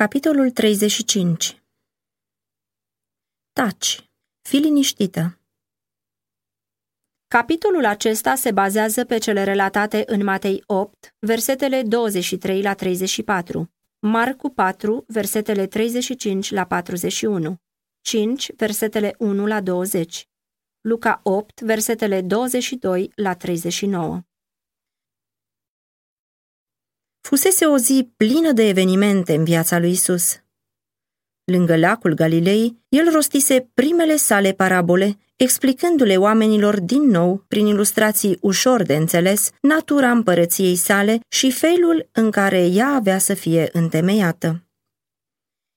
Capitolul 35 Taci, fi liniștită. Capitolul acesta se bazează pe cele relatate în Matei 8, versetele 23 la 34, Marcu 4, versetele 35 la 41, 5, versetele 1 la 20, Luca 8, versetele 22 la 39. Fusese o zi plină de evenimente în viața lui Isus. Lângă lacul Galilei, el rostise primele sale parabole, explicându-le oamenilor din nou, prin ilustrații ușor de înțeles, natura împărăției sale și felul în care ea avea să fie întemeiată.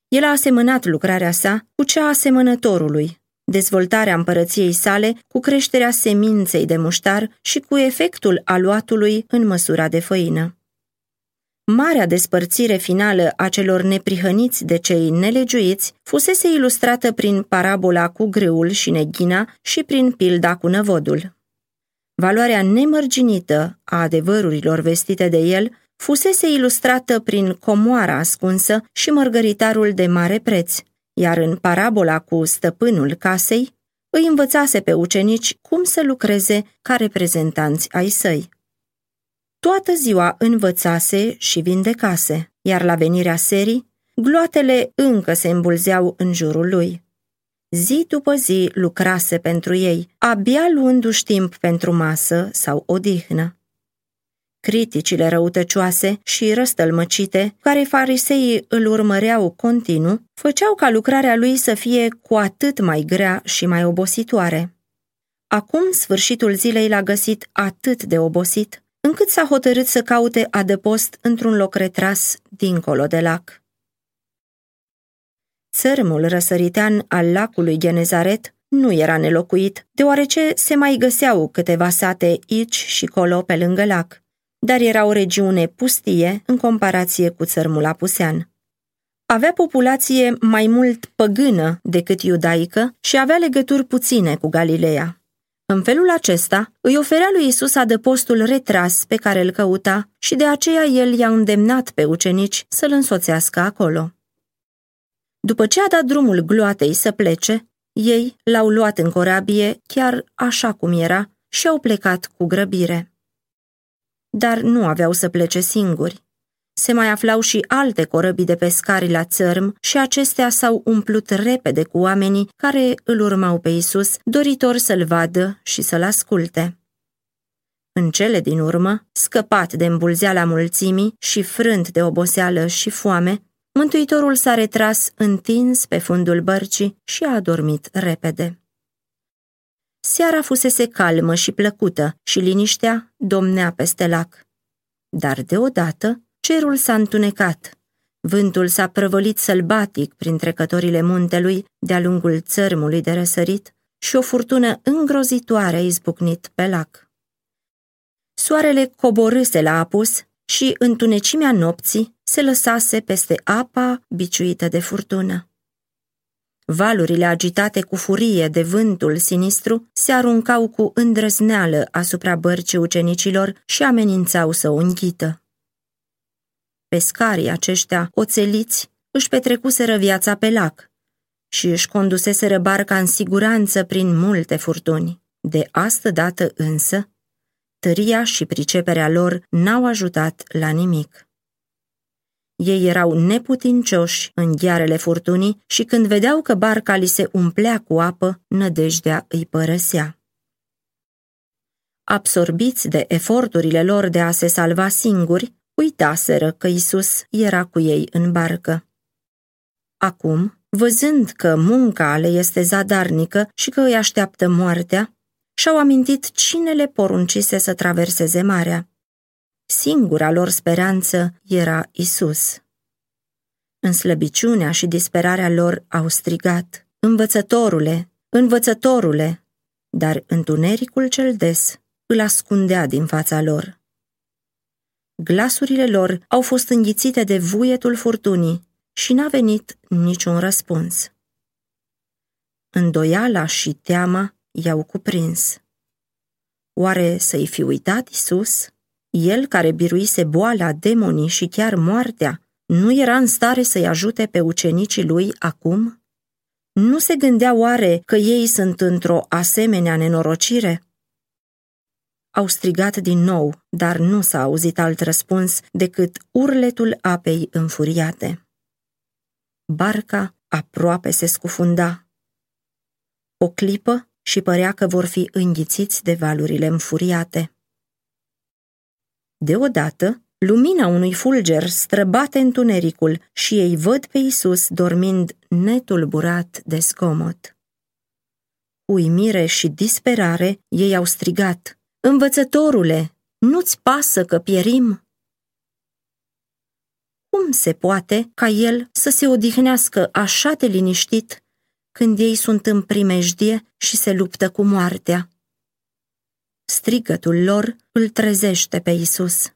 El a asemănat lucrarea sa cu cea a semănătorului, dezvoltarea împărăției sale cu creșterea seminței de muștar și cu efectul aluatului în măsura de făină. Marea despărțire finală a celor neprihăniți de cei nelegiuiți fusese ilustrată prin parabola cu grâul și neghina și prin pilda cu năvodul. Valoarea nemărginită a adevărurilor vestite de el fusese ilustrată prin comoara ascunsă și mărgăritarul de mare preț, iar în parabola cu stăpânul casei îi învățase pe ucenici cum să lucreze ca reprezentanți ai săi. Toată ziua învățase și vindecase, iar la venirea serii, gloatele încă se îmbulzeau în jurul lui. Zi după zi lucrase pentru ei, abia luându-și timp pentru masă sau odihnă. Criticile răutăcioase și răstălmăcite, care fariseii îl urmăreau continuu, făceau ca lucrarea lui să fie cu atât mai grea și mai obositoare. Acum sfârșitul zilei l-a găsit atât de obosit, încât s-a hotărât să caute adăpost într-un loc retras dincolo de lac. Țărmul răsăritean al lacului Genezaret nu era nelocuit, deoarece se mai găseau câteva sate aici și colo pe lângă lac, dar era o regiune pustie în comparație cu țărmul apusean. Avea populație mai mult păgână decât iudaică și avea legături puține cu Galileea. În felul acesta, îi oferea lui Isus adăpostul retras pe care îl căuta și de aceea el i-a îndemnat pe ucenici să-l însoțească acolo. După ce a dat drumul gloatei să plece, ei l-au luat în corabie chiar așa cum era și au plecat cu grăbire. Dar nu aveau să plece singuri se mai aflau și alte corăbii de pescari la țărm și acestea s-au umplut repede cu oamenii care îl urmau pe Isus, doritor să-l vadă și să-l asculte. În cele din urmă, scăpat de îmbulzeala mulțimii și frânt de oboseală și foame, Mântuitorul s-a retras întins pe fundul bărcii și a adormit repede. Seara fusese calmă și plăcută și liniștea domnea peste lac. Dar deodată Cerul s-a întunecat. Vântul s-a prăvălit sălbatic prin trecătorile muntelui de-a lungul țărmului de răsărit și o furtună îngrozitoare a izbucnit pe lac. Soarele coborâse la apus și întunecimea nopții se lăsase peste apa biciuită de furtună. Valurile agitate cu furie de vântul sinistru se aruncau cu îndrăzneală asupra bărcii ucenicilor și amenințau să o înghită. Pescarii aceștia, oțeliți, își petrecuseră viața pe lac și își conduseseră barca în siguranță prin multe furtuni. De astă dată însă, tăria și priceperea lor n-au ajutat la nimic. Ei erau neputincioși în ghearele furtunii și când vedeau că barca li se umplea cu apă, nădejdea îi părăsea. Absorbiți de eforturile lor de a se salva singuri, uitaseră că Isus era cu ei în barcă. Acum, văzând că munca le este zadarnică și că îi așteaptă moartea, și-au amintit cine le poruncise să traverseze marea. Singura lor speranță era Isus. În slăbiciunea și disperarea lor au strigat, Învățătorule, învățătorule, dar întunericul cel des îl ascundea din fața lor. Glasurile lor au fost înghițite de vuietul furtunii și n-a venit niciun răspuns. Îndoiala și teama i-au cuprins. Oare să-i fi uitat Isus? El care biruise boala, demonii și chiar moartea, nu era în stare să-i ajute pe ucenicii lui acum? Nu se gândea oare că ei sunt într-o asemenea nenorocire? Au strigat din nou, dar nu s-a auzit alt răspuns decât urletul apei înfuriate. Barca aproape se scufunda. O clipă și părea că vor fi înghițiți de valurile înfuriate. Deodată, lumina unui fulger străbate întunericul și ei văd pe Isus dormind netulburat de scomot. Uimire și disperare, ei au strigat, Învățătorule, nu-ți pasă că pierim? Cum se poate ca el să se odihnească așa de liniștit când ei sunt în primejdie și se luptă cu moartea? Strigătul lor îl trezește pe Isus.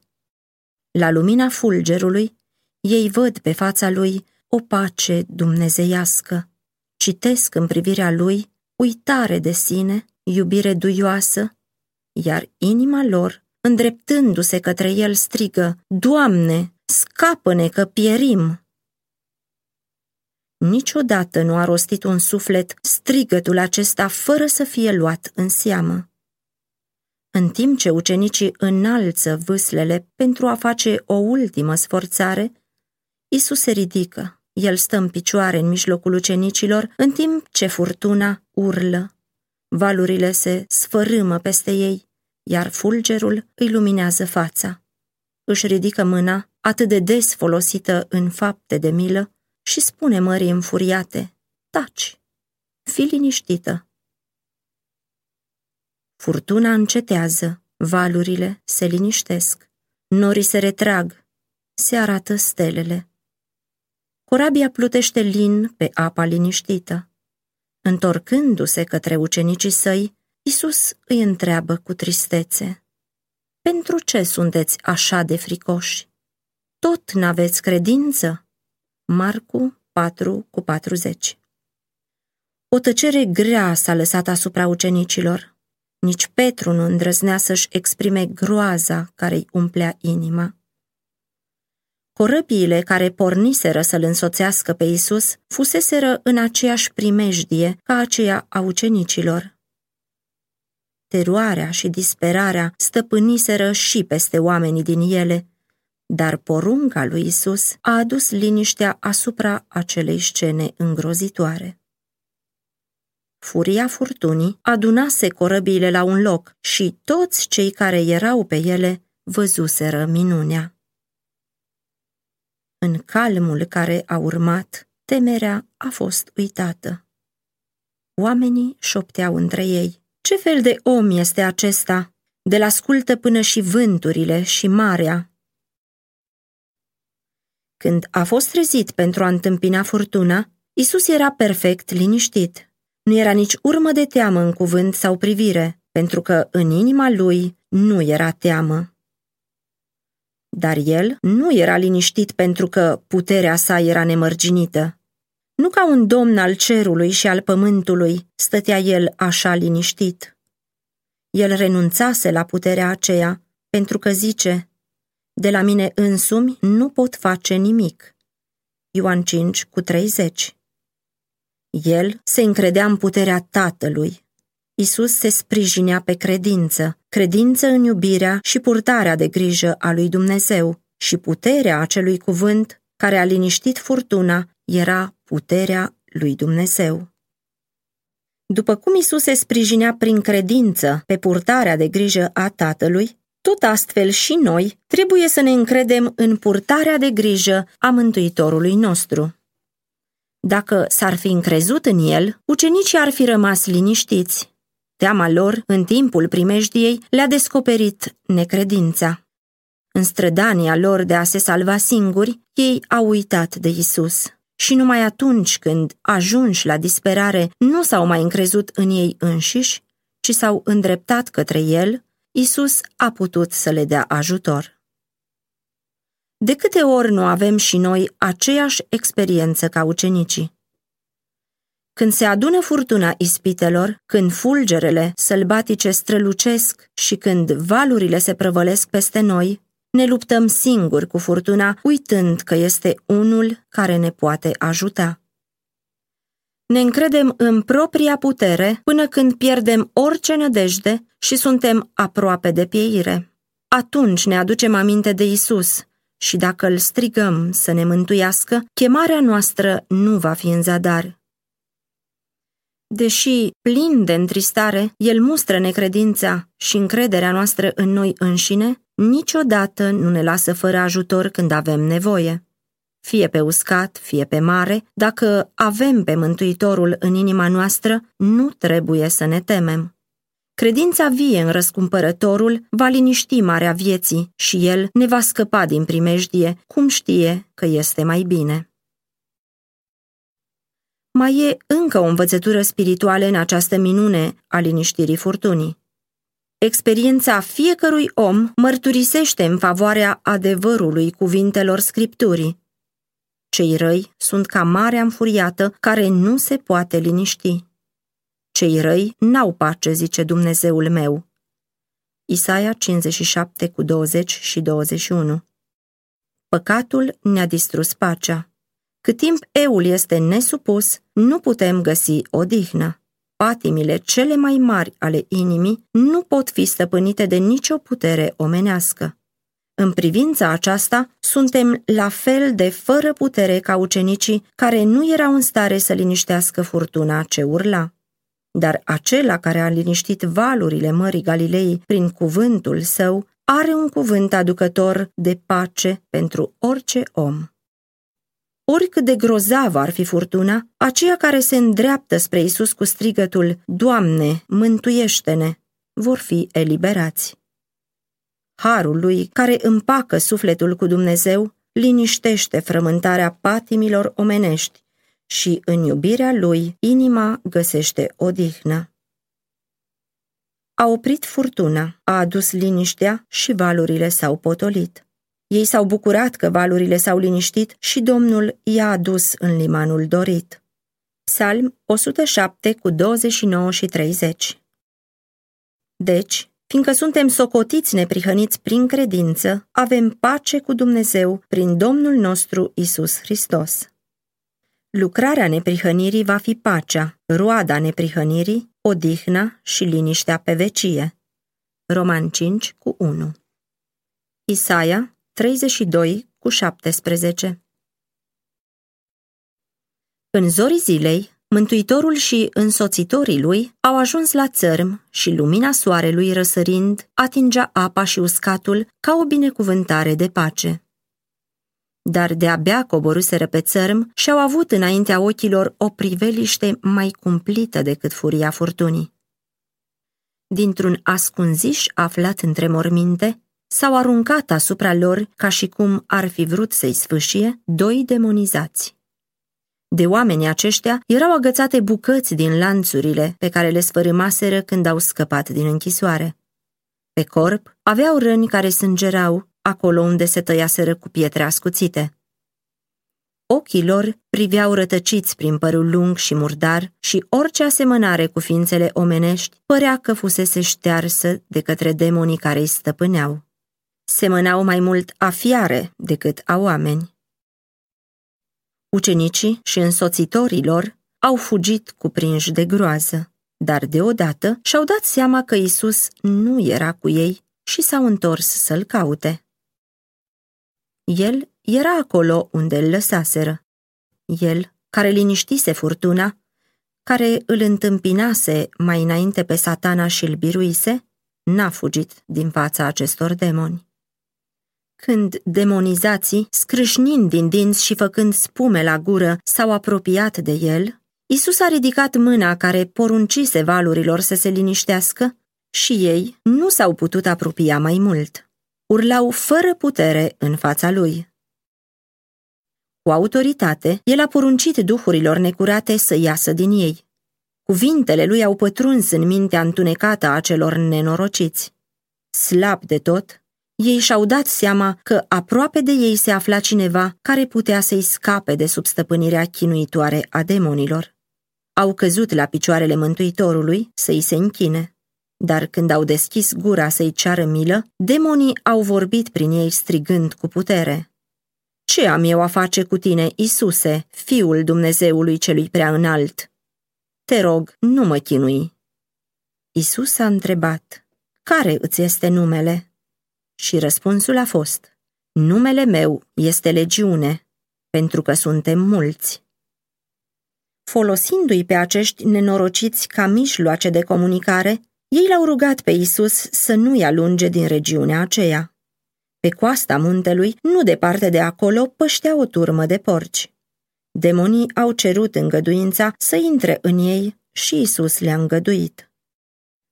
La lumina fulgerului, ei văd pe fața lui o pace dumnezeiască. Citesc în privirea lui uitare de sine, iubire duioasă, iar inima lor, îndreptându-se către el, strigă, Doamne, scapă-ne că pierim! Niciodată nu a rostit un suflet strigătul acesta fără să fie luat în seamă. În timp ce ucenicii înalță vâslele pentru a face o ultimă sforțare, Isus se ridică. El stă în picioare în mijlocul ucenicilor, în timp ce furtuna urlă. Valurile se sfărâmă peste ei, iar fulgerul îi luminează fața. Își ridică mâna, atât de des folosită în fapte de milă, și spune mării înfuriate, taci, fi liniștită. Furtuna încetează, valurile se liniștesc, norii se retrag, se arată stelele. Corabia plutește lin pe apa liniștită. Întorcându-se către ucenicii săi, Isus îi întreabă cu tristețe, Pentru ce sunteți așa de fricoși? Tot n-aveți credință? Marcu 4 cu 40 O tăcere grea s-a lăsat asupra ucenicilor. Nici Petru nu îndrăznea să-și exprime groaza care îi umplea inima. Corăbiile care porniseră să-l însoțească pe Isus fuseseră în aceeași primejdie ca aceea a ucenicilor. Teroarea și disperarea stăpâniseră și peste oamenii din ele, dar porunca lui Isus a adus liniștea asupra acelei scene îngrozitoare. Furia furtunii adunase corăbiile la un loc și toți cei care erau pe ele văzuseră minunea. În calmul care a urmat, temerea a fost uitată. Oamenii șopteau între ei. Ce fel de om este acesta? De la ascultă până și vânturile și marea. Când a fost trezit pentru a întâmpina furtuna, Isus era perfect liniștit. Nu era nici urmă de teamă în cuvânt sau privire, pentru că în inima lui nu era teamă. Dar el nu era liniștit pentru că puterea sa era nemărginită. Nu ca un domn al cerului și al pământului stătea el așa liniștit. El renunțase la puterea aceea pentru că zice, de la mine însumi nu pot face nimic. Ioan 5 cu 30 el se încredea în puterea Tatălui. Isus se sprijinea pe credință, credință în iubirea și purtarea de grijă a lui Dumnezeu și puterea acelui cuvânt care a liniștit furtuna era puterea lui Dumnezeu. După cum Isus se sprijinea prin credință pe purtarea de grijă a Tatălui, tot astfel și noi trebuie să ne încredem în purtarea de grijă a Mântuitorului nostru. Dacă s-ar fi încrezut în el, ucenicii ar fi rămas liniștiți. Teama lor, în timpul primejdiei, le-a descoperit necredința. În strădania lor de a se salva singuri, ei au uitat de Isus. Și numai atunci când, ajunși la disperare, nu s-au mai încrezut în ei înșiși, ci s-au îndreptat către el, Isus a putut să le dea ajutor. De câte ori nu avem și noi aceeași experiență ca ucenicii? Când se adună furtuna ispitelor, când fulgerele sălbatice strălucesc și când valurile se prăvălesc peste noi, ne luptăm singuri cu furtuna, uitând că este unul care ne poate ajuta. Ne încredem în propria putere până când pierdem orice nădejde și suntem aproape de pieire. Atunci ne aducem aminte de Isus și dacă îl strigăm să ne mântuiască, chemarea noastră nu va fi în zadar. Deși plin de întristare, el mustră necredința și încrederea noastră în noi înșine, niciodată nu ne lasă fără ajutor când avem nevoie. Fie pe uscat, fie pe mare, dacă avem pe Mântuitorul în inima noastră, nu trebuie să ne temem. Credința vie în răscumpărătorul va liniști marea vieții și el ne va scăpa din primejdie, cum știe că este mai bine. Mai e încă o învățătură spirituală în această minune a liniștirii furtunii. Experiența fiecărui om mărturisește în favoarea adevărului cuvintelor scripturii. Cei răi sunt ca marea înfuriată care nu se poate liniști. Cei răi n-au pace, zice Dumnezeul meu. Isaia 57 cu 20 și 21 Păcatul ne-a distrus pacea. Cât timp eul este nesupus, nu putem găsi odihnă. Patimile cele mai mari ale inimii nu pot fi stăpânite de nicio putere omenească. În privința aceasta, suntem la fel de fără putere ca ucenicii care nu erau în stare să liniștească furtuna ce urla. Dar acela care a liniștit valurile Mării Galilei prin cuvântul său are un cuvânt aducător de pace pentru orice om. Oricât de grozavă ar fi furtuna, aceia care se îndreaptă spre Isus cu strigătul Doamne, mântuiește-ne, vor fi eliberați. Harul lui, care împacă sufletul cu Dumnezeu, liniștește frământarea patimilor omenești și în iubirea lui inima găsește odihnă. A oprit furtuna, a adus liniștea și valurile s-au potolit. Ei s-au bucurat că valurile s-au liniștit și Domnul i-a adus în limanul dorit. Psalm 107 cu 29 și 30 Deci, fiindcă suntem socotiți neprihăniți prin credință, avem pace cu Dumnezeu prin Domnul nostru Isus Hristos. Lucrarea neprihănirii va fi pacea, roada neprihănirii, odihna și liniștea pe vecie. Roman 5 cu 1 Isaia 32 cu 17 În zorii zilei, Mântuitorul și însoțitorii lui au ajuns la țărm și lumina soarelui răsărind atingea apa și uscatul ca o binecuvântare de pace. Dar de-abia coboruseră pe țărm și au avut înaintea ochilor o priveliște mai cumplită decât furia furtunii. Dintr-un ascunziș aflat între morminte, s-au aruncat asupra lor ca și cum ar fi vrut să-i sfâșie doi demonizați. De oamenii aceștia erau agățate bucăți din lanțurile pe care le sfărâmaseră când au scăpat din închisoare. Pe corp aveau răni care sângerau acolo unde se tăiaseră cu pietre ascuțite. Ochii lor priveau rătăciți prin părul lung și murdar și orice asemănare cu ființele omenești părea că fusese ștearsă de către demonii care îi stăpâneau semănau mai mult a fiare decât a oameni. Ucenicii și însoțitorii lor au fugit cuprinși de groază, dar deodată și-au dat seama că Isus nu era cu ei și s-au întors să-l caute. El era acolo unde îl lăsaseră. El, care liniștise furtuna, care îl întâmpinase mai înainte pe satana și îl biruise, n-a fugit din fața acestor demoni. Când demonizații, scrâșnind din dinți și făcând spume la gură, s-au apropiat de el, Isus a ridicat mâna care poruncise valurilor să se liniștească și ei nu s-au putut apropia mai mult. Urlau fără putere în fața lui. Cu autoritate, el a poruncit duhurilor necurate să iasă din ei. Cuvintele lui au pătruns în mintea întunecată a celor nenorociți. Slab de tot, ei și-au dat seama că aproape de ei se afla cineva care putea să-i scape de sub stăpânirea chinuitoare a demonilor. Au căzut la picioarele Mântuitorului să-i se închine. Dar când au deschis gura să-i ceară milă, demonii au vorbit prin ei strigând cu putere. Ce am eu a face cu tine, Isuse, fiul Dumnezeului celui prea înalt? Te rog, nu mă chinui. Isus a întrebat, care îți este numele? Și răspunsul a fost, numele meu este legiune, pentru că suntem mulți. Folosindu-i pe acești nenorociți ca mijloace de comunicare, ei l-au rugat pe Isus să nu-i alunge din regiunea aceea. Pe coasta muntelui, nu departe de acolo, păștea o turmă de porci. Demonii au cerut îngăduința să intre în ei și Isus le-a îngăduit.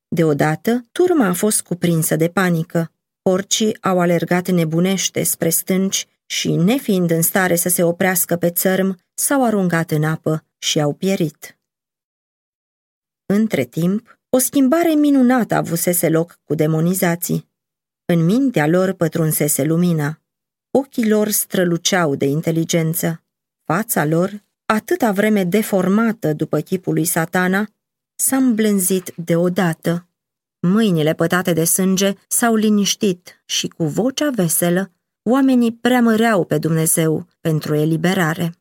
Deodată, turma a fost cuprinsă de panică. Porcii au alergat nebunește spre stânci și, nefiind în stare să se oprească pe țărm, s-au aruncat în apă și au pierit. Între timp, o schimbare minunată avusese loc cu demonizații. În mintea lor pătrunsese lumina. Ochii lor străluceau de inteligență. Fața lor, atâta vreme deformată după chipul lui satana, s-a îmblânzit deodată. Mâinile pătate de sânge s-au liniștit și cu vocea veselă, oamenii preamăreau pe Dumnezeu pentru eliberare.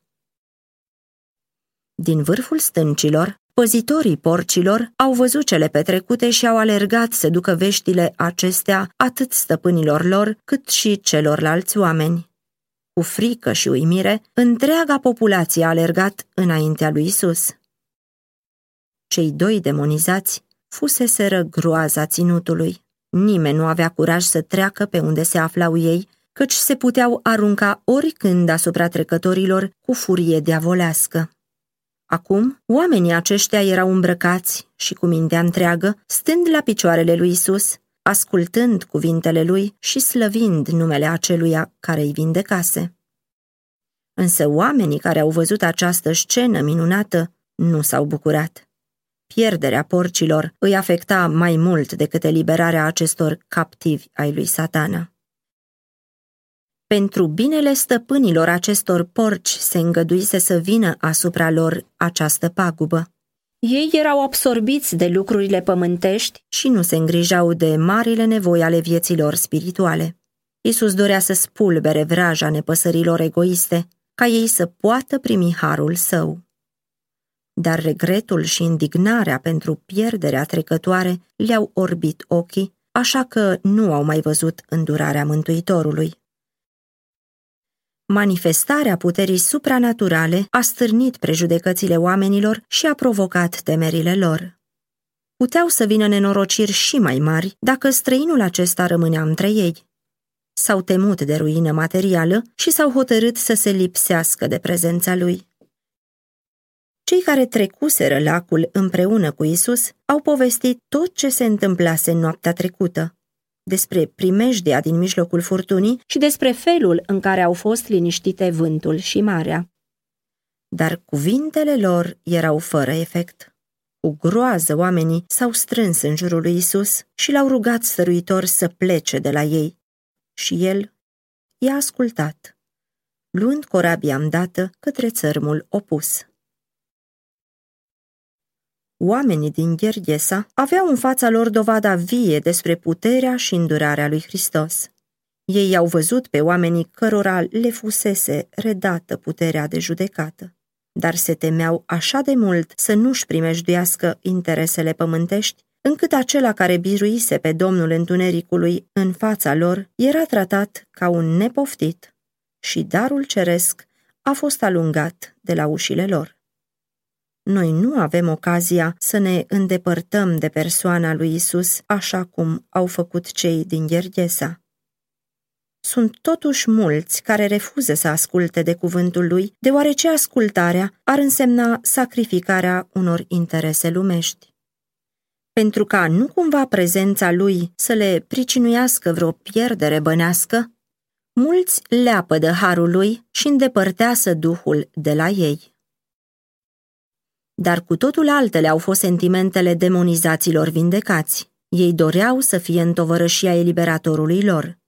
Din vârful stâncilor, păzitorii porcilor au văzut cele petrecute și au alergat să ducă veștile acestea atât stăpânilor lor cât și celorlalți oameni. Cu frică și uimire, întreaga populație a alergat înaintea lui Isus. Cei doi demonizați fuseseră groaza ținutului. Nimeni nu avea curaj să treacă pe unde se aflau ei, căci se puteau arunca oricând asupra trecătorilor cu furie diavolească. Acum, oamenii aceștia erau îmbrăcați și cu mintea întreagă, stând la picioarele lui Isus, ascultând cuvintele lui și slăvind numele aceluia care îi vindecase. Însă oamenii care au văzut această scenă minunată nu s-au bucurat. Pierderea porcilor îi afecta mai mult decât eliberarea acestor captivi ai lui satana. Pentru binele stăpânilor acestor porci se îngăduise să vină asupra lor această pagubă. Ei erau absorbiți de lucrurile pământești și nu se îngrijau de marile nevoi ale vieților spirituale. Isus dorea să spulbere vraja nepăsărilor egoiste, ca ei să poată primi harul său dar regretul și indignarea pentru pierderea trecătoare le-au orbit ochii, așa că nu au mai văzut îndurarea Mântuitorului. Manifestarea puterii supranaturale a stârnit prejudecățile oamenilor și a provocat temerile lor. Puteau să vină nenorociri și mai mari dacă străinul acesta rămânea între ei. S-au temut de ruină materială și s-au hotărât să se lipsească de prezența lui. Cei care trecuseră lacul împreună cu Isus au povestit tot ce se întâmplase noaptea trecută, despre primejdia din mijlocul furtunii și despre felul în care au fost liniștite vântul și marea. Dar cuvintele lor erau fără efect. Cu groază oamenii s-au strâns în jurul lui Isus și l-au rugat stăruitor să plece de la ei. Și el i-a ascultat, luând corabia îndată către țărmul opus. Oamenii din Gherghesa aveau în fața lor dovada vie despre puterea și îndurarea lui Hristos. Ei au văzut pe oamenii cărora le fusese redată puterea de judecată, dar se temeau așa de mult să nu-și primejduiască interesele pământești, încât acela care biruise pe Domnul Întunericului în fața lor era tratat ca un nepoftit și darul ceresc a fost alungat de la ușile lor. Noi nu avem ocazia să ne îndepărtăm de persoana lui Isus așa cum au făcut cei din Gherghesa. Sunt totuși mulți care refuză să asculte de cuvântul lui, deoarece ascultarea ar însemna sacrificarea unor interese lumești. Pentru ca nu cumva prezența lui să le pricinuiască vreo pierdere bănească, mulți leapă de harul lui și îndepărtează Duhul de la ei dar cu totul altele au fost sentimentele demonizaților vindecați. Ei doreau să fie în tovărășia eliberatorului lor.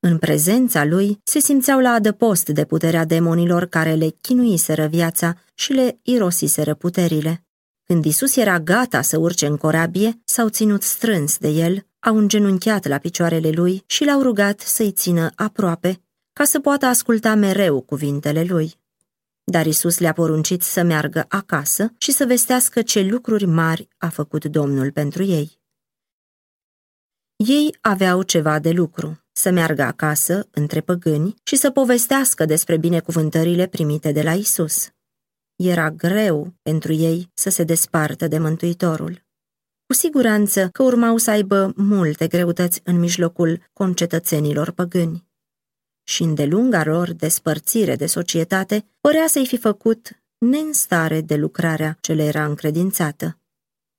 În prezența lui se simțeau la adăpost de puterea demonilor care le chinuiseră viața și le irosiseră puterile. Când Isus era gata să urce în corabie, s-au ținut strâns de el, au îngenunchiat la picioarele lui și l-au rugat să-i țină aproape, ca să poată asculta mereu cuvintele lui. Dar Isus le-a poruncit să meargă acasă și să vestească ce lucruri mari a făcut Domnul pentru ei. Ei aveau ceva de lucru, să meargă acasă, între păgâni, și să povestească despre binecuvântările primite de la Isus. Era greu pentru ei să se despartă de Mântuitorul. Cu siguranță că urmau să aibă multe greutăți în mijlocul concetățenilor păgâni. Și îndelunga lor despărțire de societate părea să-i fi făcut neînstare de lucrarea ce le era încredințată.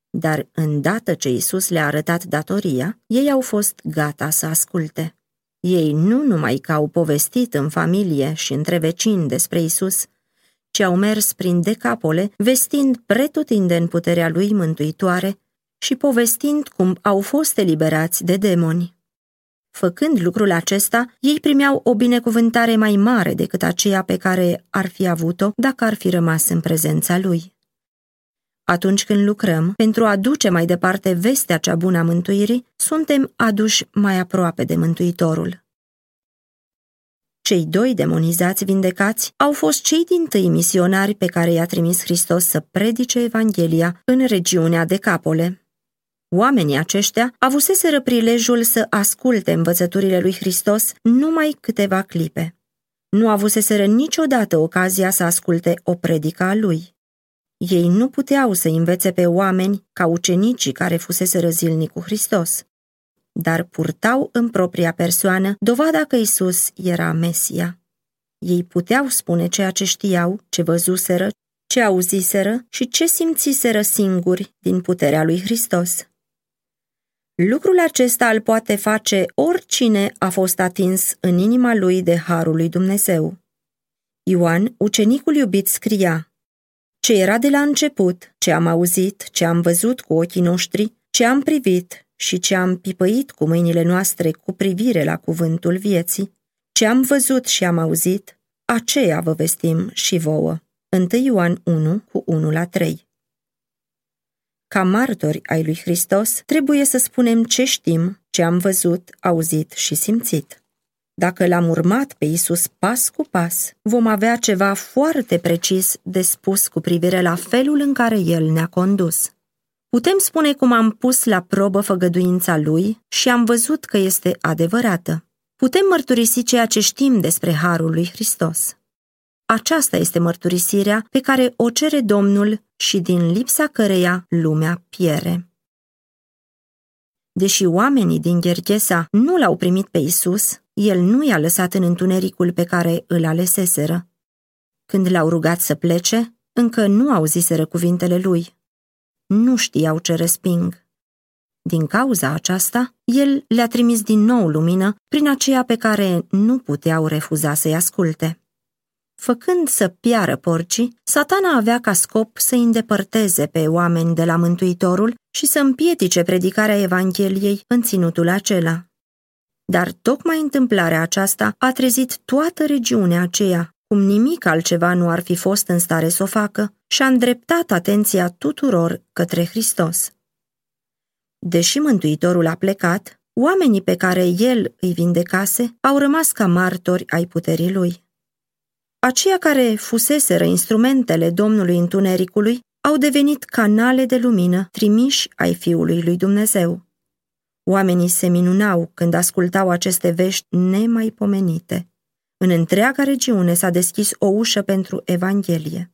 Dar îndată ce Isus le-a arătat datoria, ei au fost gata să asculte. Ei nu numai că au povestit în familie și între vecini despre Isus, ci au mers prin decapole, vestind pretutindeni puterea lui mântuitoare și povestind cum au fost eliberați de demoni. Făcând lucrul acesta, ei primeau o binecuvântare mai mare decât aceea pe care ar fi avut-o dacă ar fi rămas în prezența lui. Atunci când lucrăm pentru a duce mai departe vestea cea bună a mântuirii, suntem aduși mai aproape de Mântuitorul. Cei doi demonizați vindecați au fost cei din tâi misionari pe care i-a trimis Hristos să predice Evanghelia în regiunea de Capole. Oamenii aceștia avuseseră prilejul să asculte învățăturile lui Hristos numai câteva clipe. Nu avuseseră niciodată ocazia să asculte o predică a lui. Ei nu puteau să învețe pe oameni ca ucenicii care fusese zilnic cu Hristos, dar purtau în propria persoană dovada că Isus era Mesia. Ei puteau spune ceea ce știau, ce văzuseră, ce auziseră și ce simțiseră singuri din puterea lui Hristos. Lucrul acesta îl poate face oricine a fost atins în inima lui de harul lui Dumnezeu. Ioan, ucenicul iubit, scria Ce era de la început, ce am auzit, ce am văzut cu ochii noștri, ce am privit și ce am pipăit cu mâinile noastre cu privire la cuvântul vieții, ce am văzut și am auzit, aceea vă vestim și vouă. 1 Ioan 1 cu 1 la 3 ca martori ai lui Hristos, trebuie să spunem ce știm, ce am văzut, auzit și simțit. Dacă l-am urmat pe Isus pas cu pas, vom avea ceva foarte precis de spus cu privire la felul în care El ne-a condus. Putem spune cum am pus la probă făgăduința Lui și am văzut că este adevărată. Putem mărturisi ceea ce știm despre Harul lui Hristos. Aceasta este mărturisirea pe care o cere Domnul și din lipsa căreia lumea piere. Deși oamenii din Gherghesa nu l-au primit pe Isus, el nu i-a lăsat în întunericul pe care îl aleseseră. Când l-au rugat să plece, încă nu auziseră cuvintele lui. Nu știau ce resping. Din cauza aceasta, el le-a trimis din nou lumină prin aceea pe care nu puteau refuza să-i asculte. Făcând să piară porcii, satana avea ca scop să îndepărteze pe oameni de la Mântuitorul și să împiedice predicarea Evangheliei în ținutul acela. Dar tocmai întâmplarea aceasta a trezit toată regiunea aceea, cum nimic altceva nu ar fi fost în stare să o facă, și a îndreptat atenția tuturor către Hristos. Deși Mântuitorul a plecat, oamenii pe care el îi vindecase au rămas ca martori ai puterii lui. Aceia care fuseseră instrumentele Domnului Întunericului au devenit canale de lumină trimiși ai Fiului lui Dumnezeu. Oamenii se minunau când ascultau aceste vești nemaipomenite. În întreaga regiune s-a deschis o ușă pentru Evanghelie.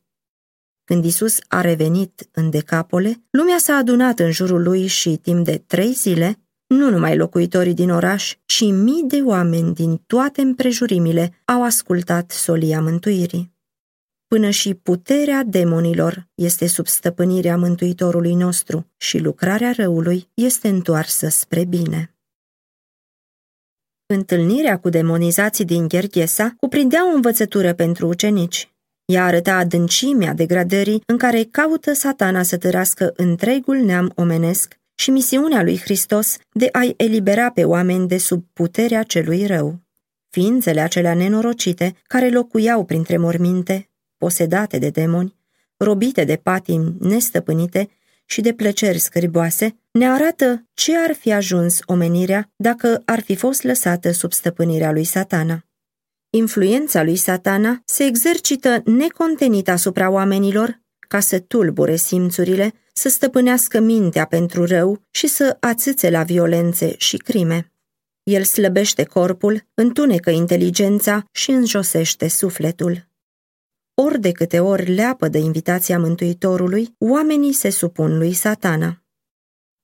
Când Isus a revenit în Decapole, lumea s-a adunat în jurul lui și timp de trei zile nu numai locuitorii din oraș, ci mii de oameni din toate împrejurimile au ascultat solia mântuirii. Până și puterea demonilor este sub stăpânirea Mântuitorului nostru și lucrarea răului este întoarsă spre bine. Întâlnirea cu demonizații din Gherghesa cuprindea o învățătură pentru ucenici. Ea arăta adâncimea degradării în care caută satana să tărască întregul neam omenesc și misiunea lui Hristos de a-i elibera pe oameni de sub puterea celui rău. Ființele acelea nenorocite, care locuiau printre morminte, posedate de demoni, robite de patimi nestăpânite și de plăceri scâriboase, ne arată ce ar fi ajuns omenirea dacă ar fi fost lăsată sub stăpânirea lui satana. Influența lui satana se exercită necontenit asupra oamenilor ca să tulbure simțurile, să stăpânească mintea pentru rău și să ațâțe la violențe și crime. El slăbește corpul, întunecă inteligența și înjosește sufletul. Ori de câte ori leapă de invitația Mântuitorului, oamenii se supun lui satana.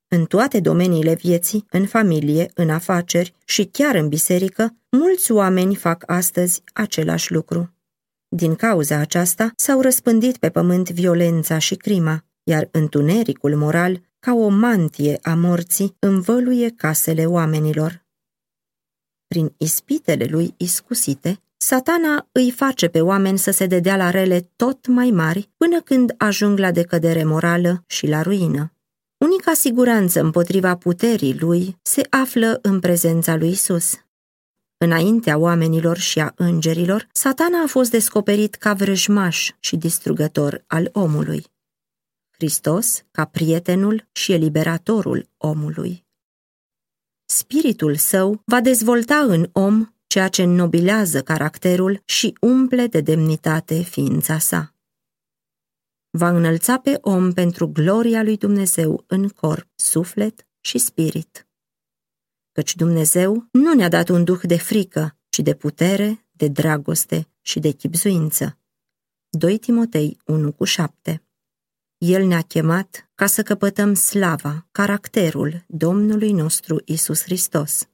În toate domeniile vieții, în familie, în afaceri și chiar în biserică, mulți oameni fac astăzi același lucru. Din cauza aceasta s-au răspândit pe pământ violența și crima, iar întunericul moral, ca o mantie a morții, învăluie casele oamenilor. Prin ispitele lui iscusite, satana îi face pe oameni să se dedea la rele tot mai mari până când ajung la decădere morală și la ruină. Unica siguranță împotriva puterii lui se află în prezența lui Isus. Înaintea oamenilor și a îngerilor, satana a fost descoperit ca vrăjmaș și distrugător al omului. Hristos ca prietenul și eliberatorul omului. Spiritul său va dezvolta în om ceea ce înnobilează caracterul și umple de demnitate ființa sa. Va înălța pe om pentru gloria lui Dumnezeu în corp, suflet și spirit. Căci Dumnezeu nu ne-a dat un duh de frică, ci de putere, de dragoste și de chipzuință. 2 Timotei 1 cu 7 El ne-a chemat ca să căpătăm slava, caracterul Domnului nostru Isus Hristos.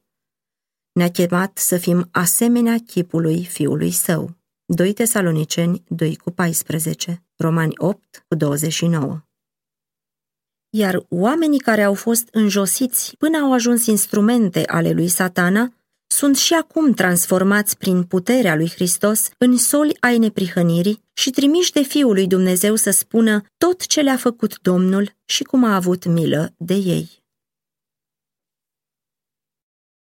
Ne-a chemat să fim asemenea chipului Fiului Său. 2 Tesaloniceni 2 cu 14, Romani 8 cu 29. Iar oamenii care au fost înjosiți până au ajuns instrumente ale lui satana, sunt și acum transformați prin puterea lui Hristos în soli ai neprihănirii și trimiși de Fiul lui Dumnezeu să spună tot ce le-a făcut Domnul și cum a avut milă de ei.